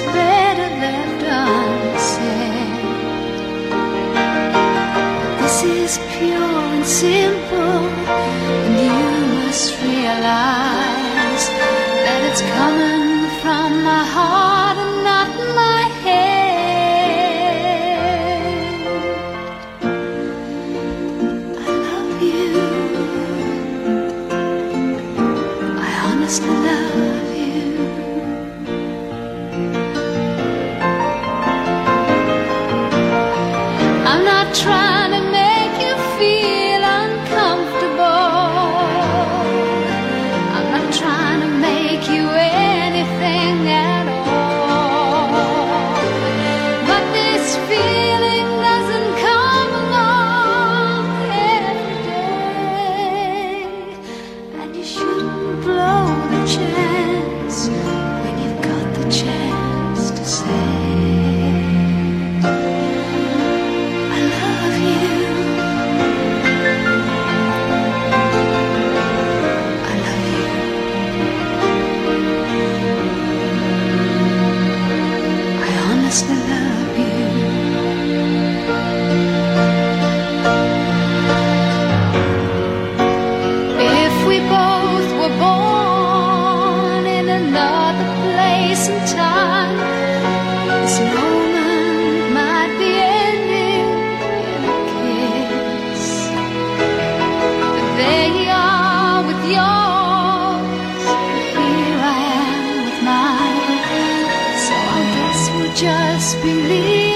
expect. just believe.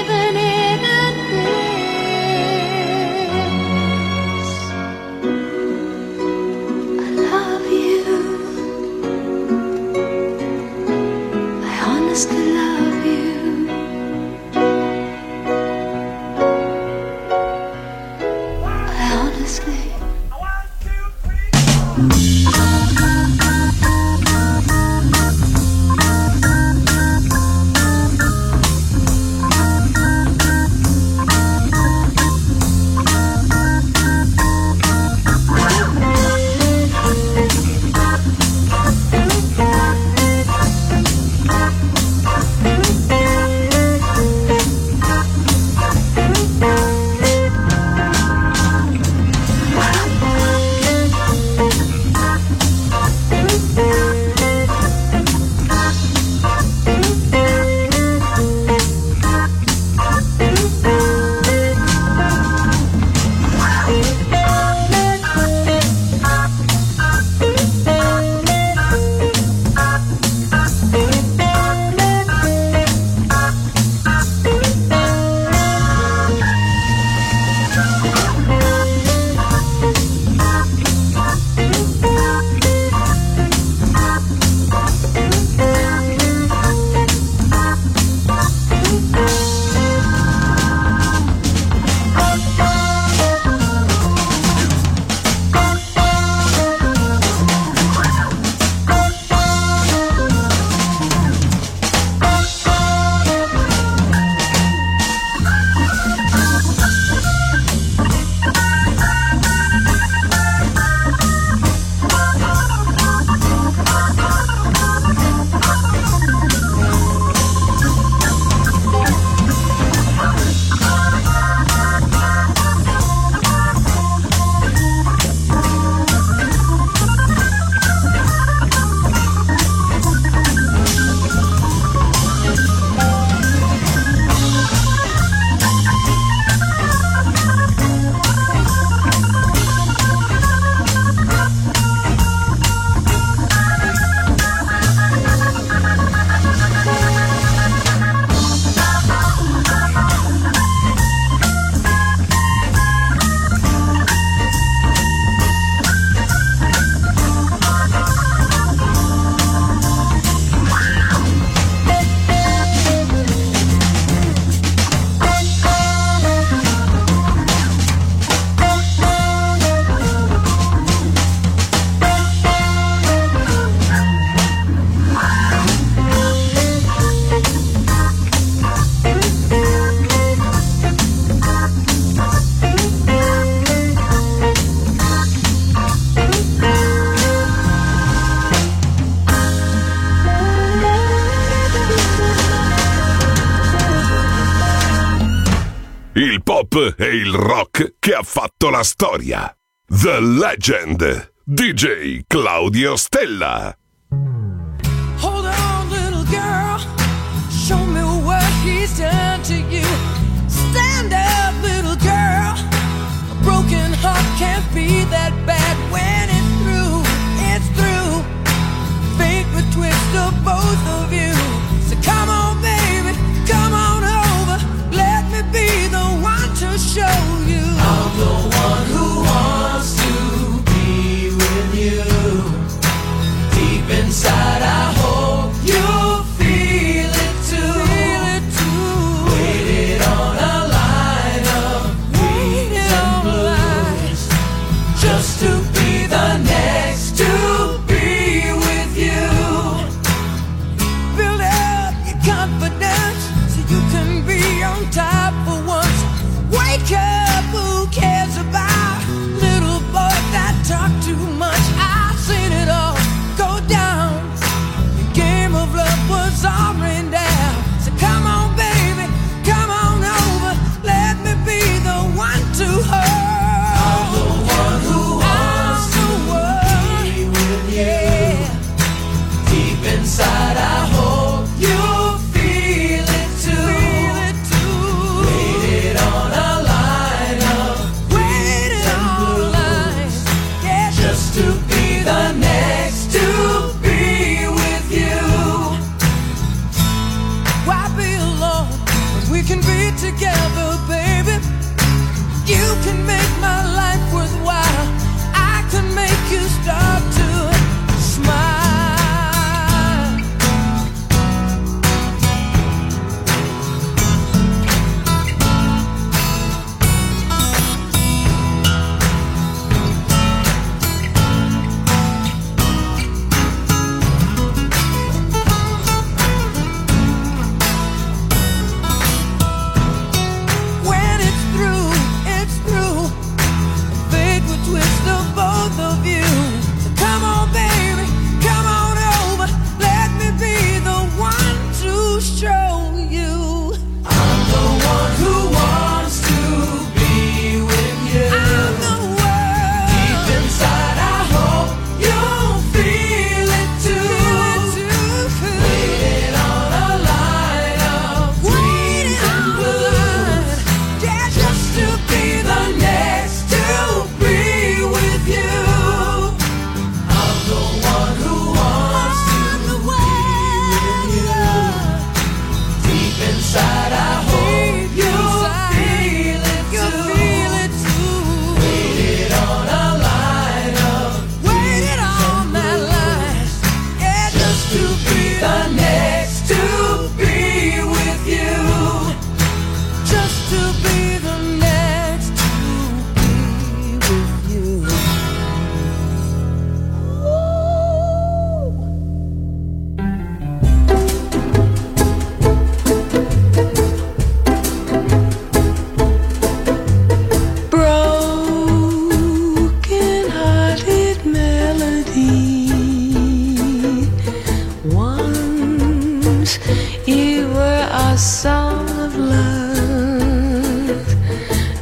rock che ha fatto la storia. The Legend. DJ Claudio Stella. Hold on, little girl. Show me what he's done to you. Stand up, little girl. A broken heart can't be that bad when it's through. It's through. Twist both of you.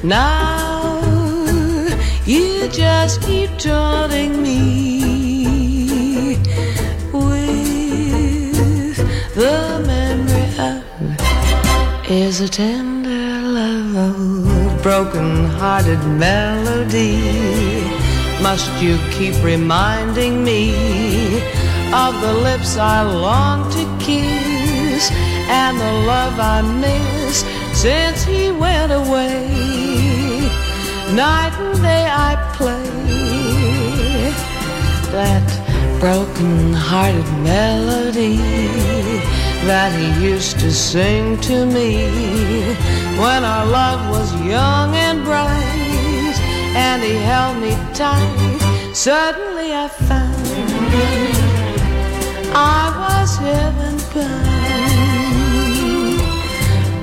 Now you just keep taunting me with the memory of is a tender love, broken-hearted melody. Must you keep reminding me of the lips I long to kiss and the love I miss since he went away? Night and day I play that broken hearted melody that he used to sing to me when our love was young and bright and he held me tight. Suddenly I found I was heaven bound,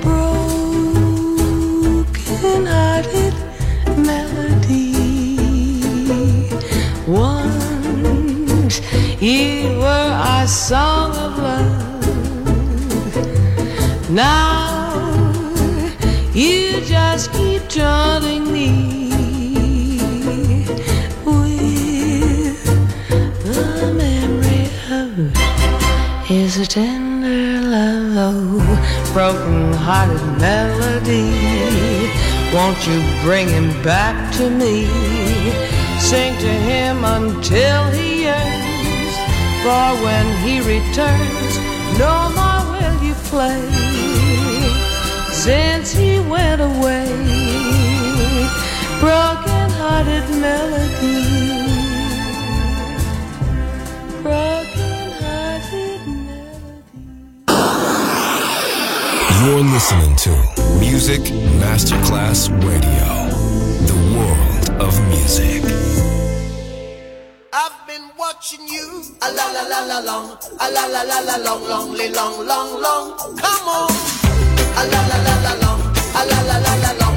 broken hearted. Here were our song of love. Now you just keep turning me with the memory of his tender love, oh, broken hearted melody. Won't you bring him back to me? Sing to him until he yearns for when he returns, no more will you play. Since he went away, broken hearted melody. You're listening to Music Masterclass Radio, the world of music. la la la long, a la la la la long, long, long, long, long, come on, a la la la la long, a la la la la long.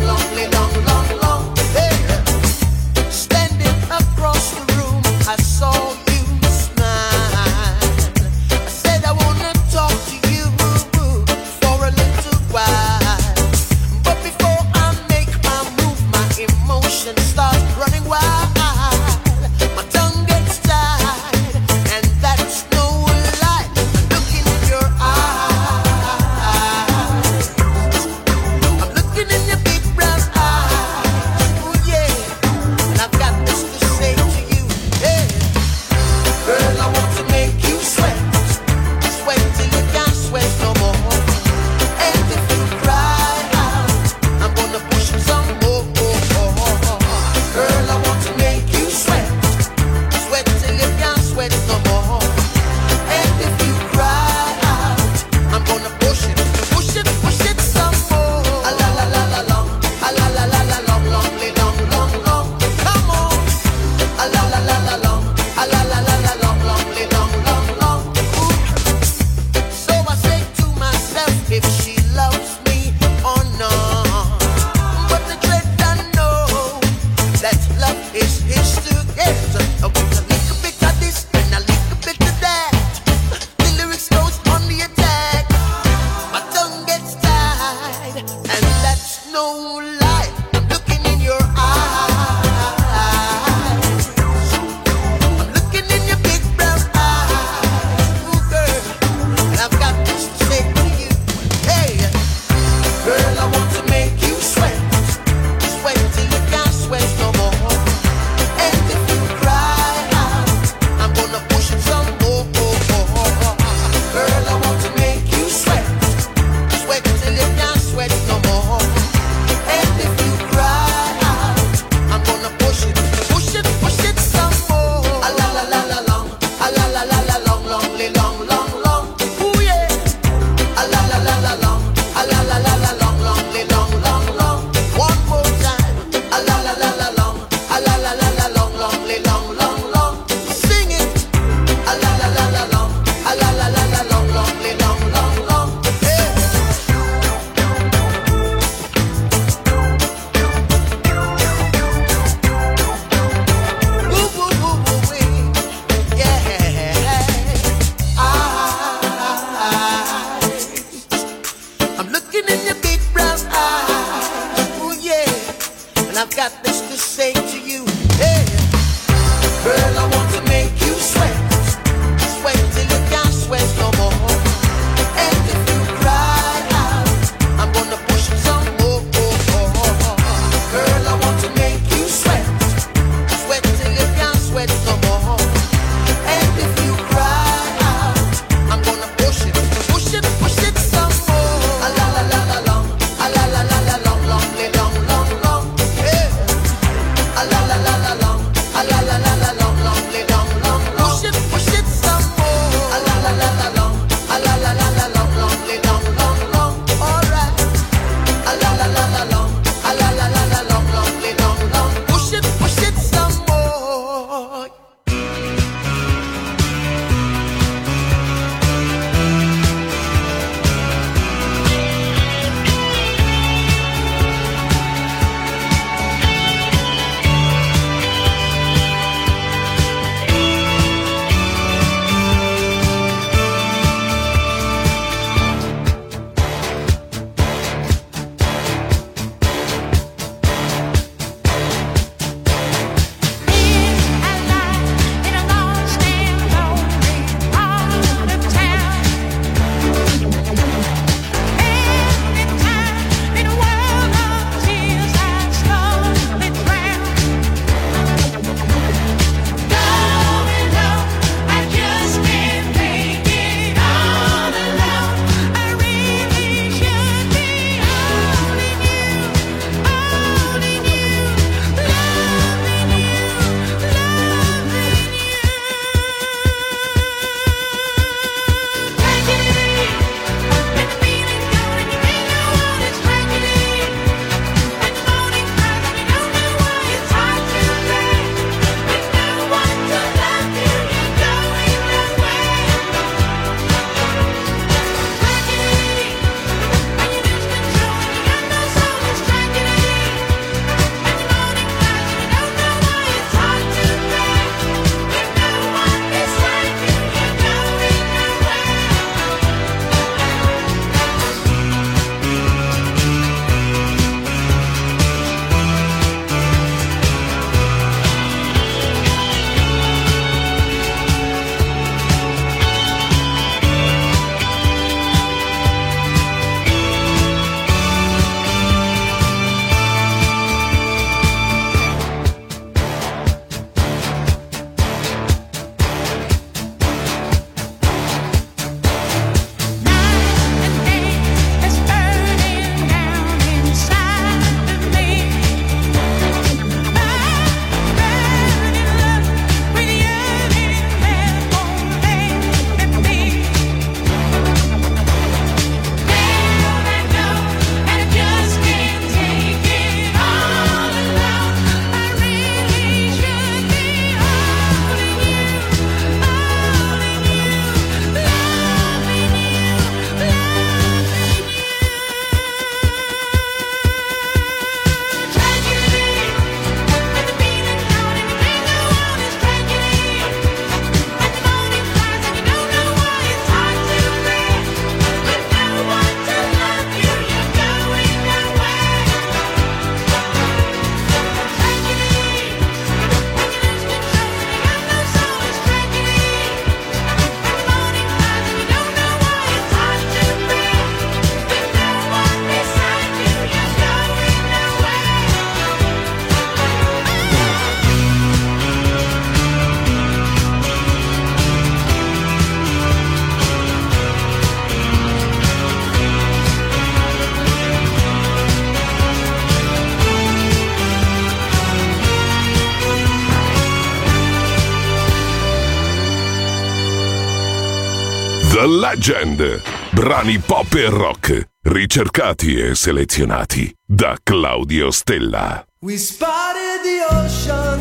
The Legend. Brani pop e rock ricercati e selezionati da Claudio Stella. We spotted the ocean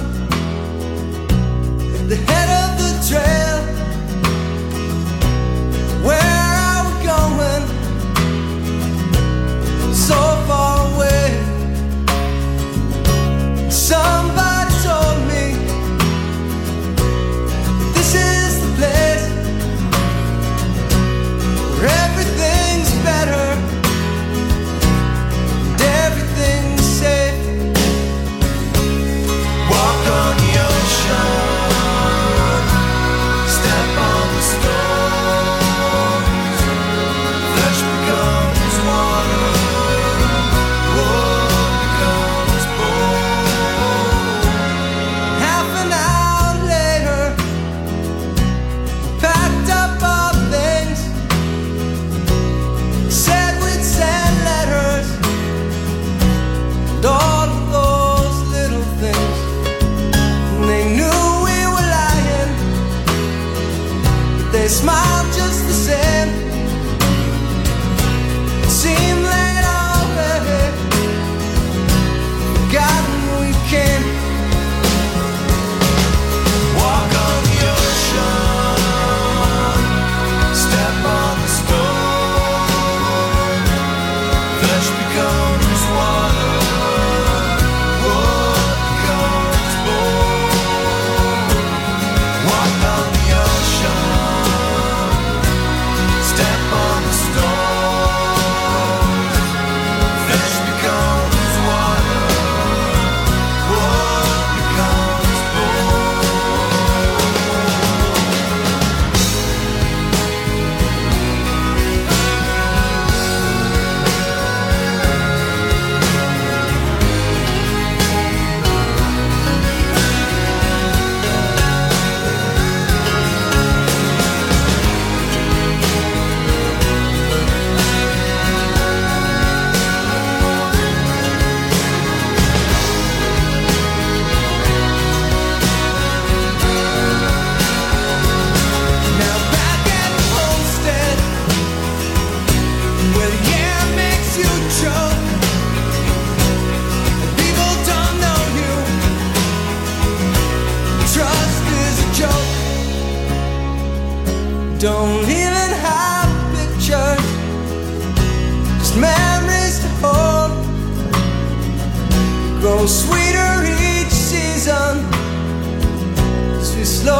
at the head of the trail. Where are we going? So It's my slow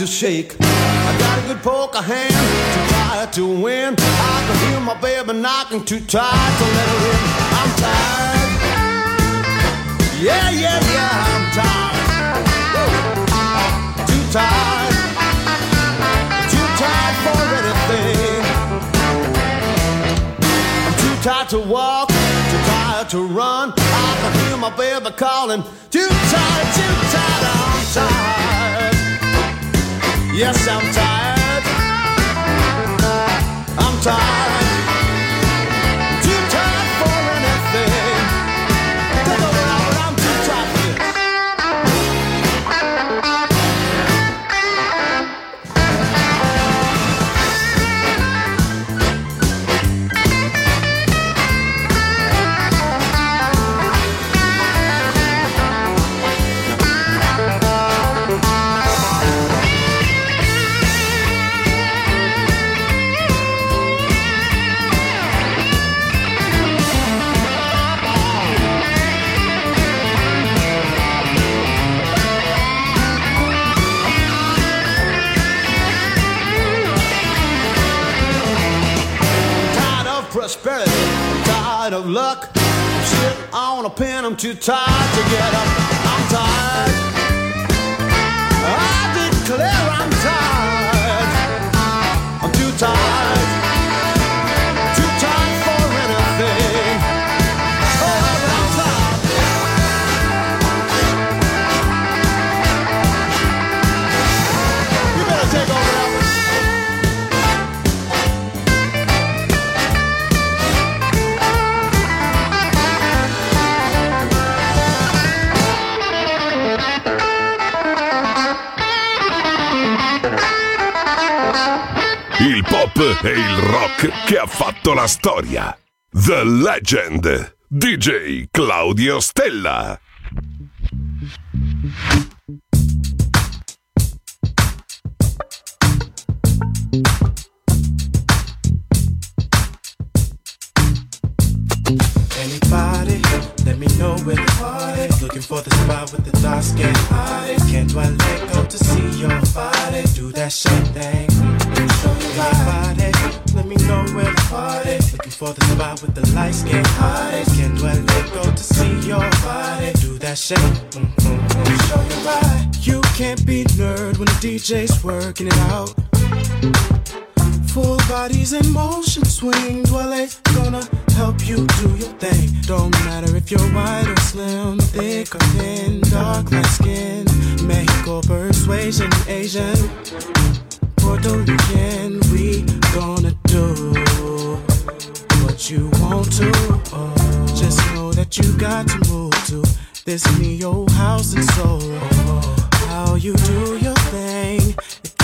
To shake. I got a good poker hand, too tired to win. I can hear my baby knocking, too tired to let her in. I'm tired. Yeah, yeah, yeah, I'm tired. Woo. Too tired. Too tired for anything. I'm too tired to walk, too tired to run. I can hear my baby calling. Too tired, too tired, I'm tired. Yes, I'm tired. I'm tired. Too tired fatto la storia. The Legend. DJ Claudio Stella. Anybody, let me know where the party. Looking for the spot with the dark skin. Can't dwell let go to see your body. Do that shit thing. Show your body. Let me know where the party. Looking for the spot with the light skin. Can't dwell let go to see your body. Do that shit. Mm-hmm. Show your body. You can't be nerd when the DJ's working it out. Full bodies in motion, swing, they gonna help you do your thing. Don't matter if you're white or slim, thick or thin, dark like skin, Mexico persuasion, Asian, Puerto Rican. We gonna do what you want to. Just know that you got to move to this neo house and soul. How you do your thing.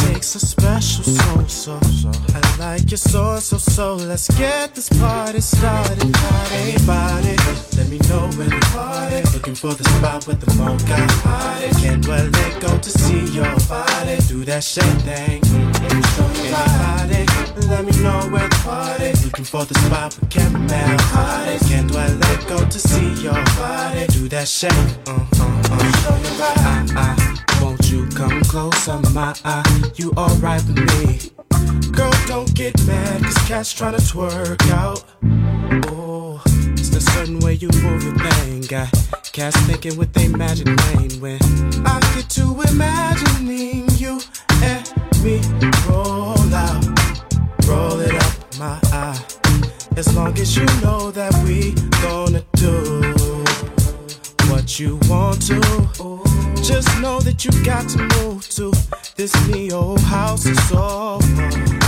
It takes a special soul, so, so I like your soul, so, so let's get this party started. Party, body, let me know when the party. Looking for the spot with the mocha party. Can't well let go to see your body. Do that shit thing. Show. Let me know where the party. Looking for the spot with caramel party. Can't well let go to see your body. Do that shit. Uh, uh, uh. Show me body. Come closer, my eye? You alright with me? Girl, don't get mad, cause cats tryna twerk out. Oh, it's the certain way you move your thing. Got cats thinking with their magic brain when I get to imagining you and me roll out, roll it up my eye. As long as you know that we gonna do what you want to. Just know that you got to move to this neo house is so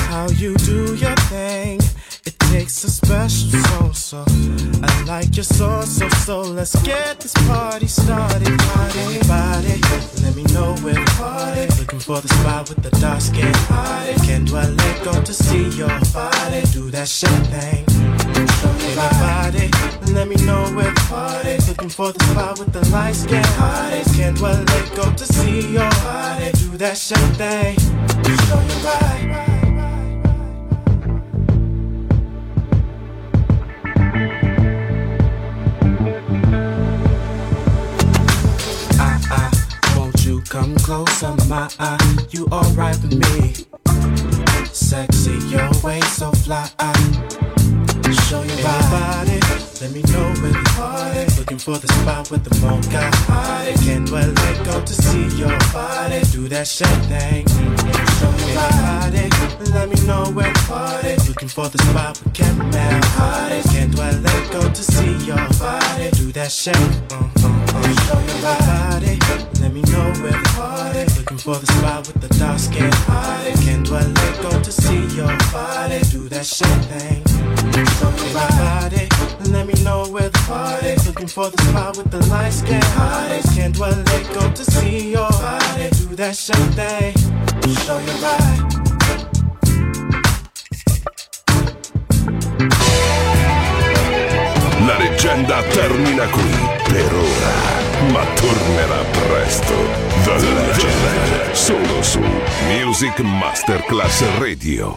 how you do your thing. It takes a special soul, so I like your soul, so so. Let's get this party started, party, body. Let me know where the party. Looking for the spot with the dark skin. Can't dwell, let go to see your body. Do that shit Let me know party. Looking for the spot with the light skin. Can't let go to see your body. Do that thing. Show right. Ah, ah. Won't you come closer, my? You alright with me? Sexy, your way so fly. Show your body. Let me know when you party. Looking for the spot with the mocha party. Can't well let go to see your body. Do that shit thing. Show. Let me know where the party. Looking for the spot. Can't let go to see your body. Do that shit. Uh, uh, uh. Show body. Let me know where the party. Looking for the spot with the dark skin. Can't well let go to see your body. Do that shit thing. Show your body. Let me know where the party. Looking for the spot with the light skin party. Can't well let go to see your body. Do that shit thing. Show your body. La leggenda termina qui per ora, ma tornerà presto. The Legend, solo su Music Masterclass Radio.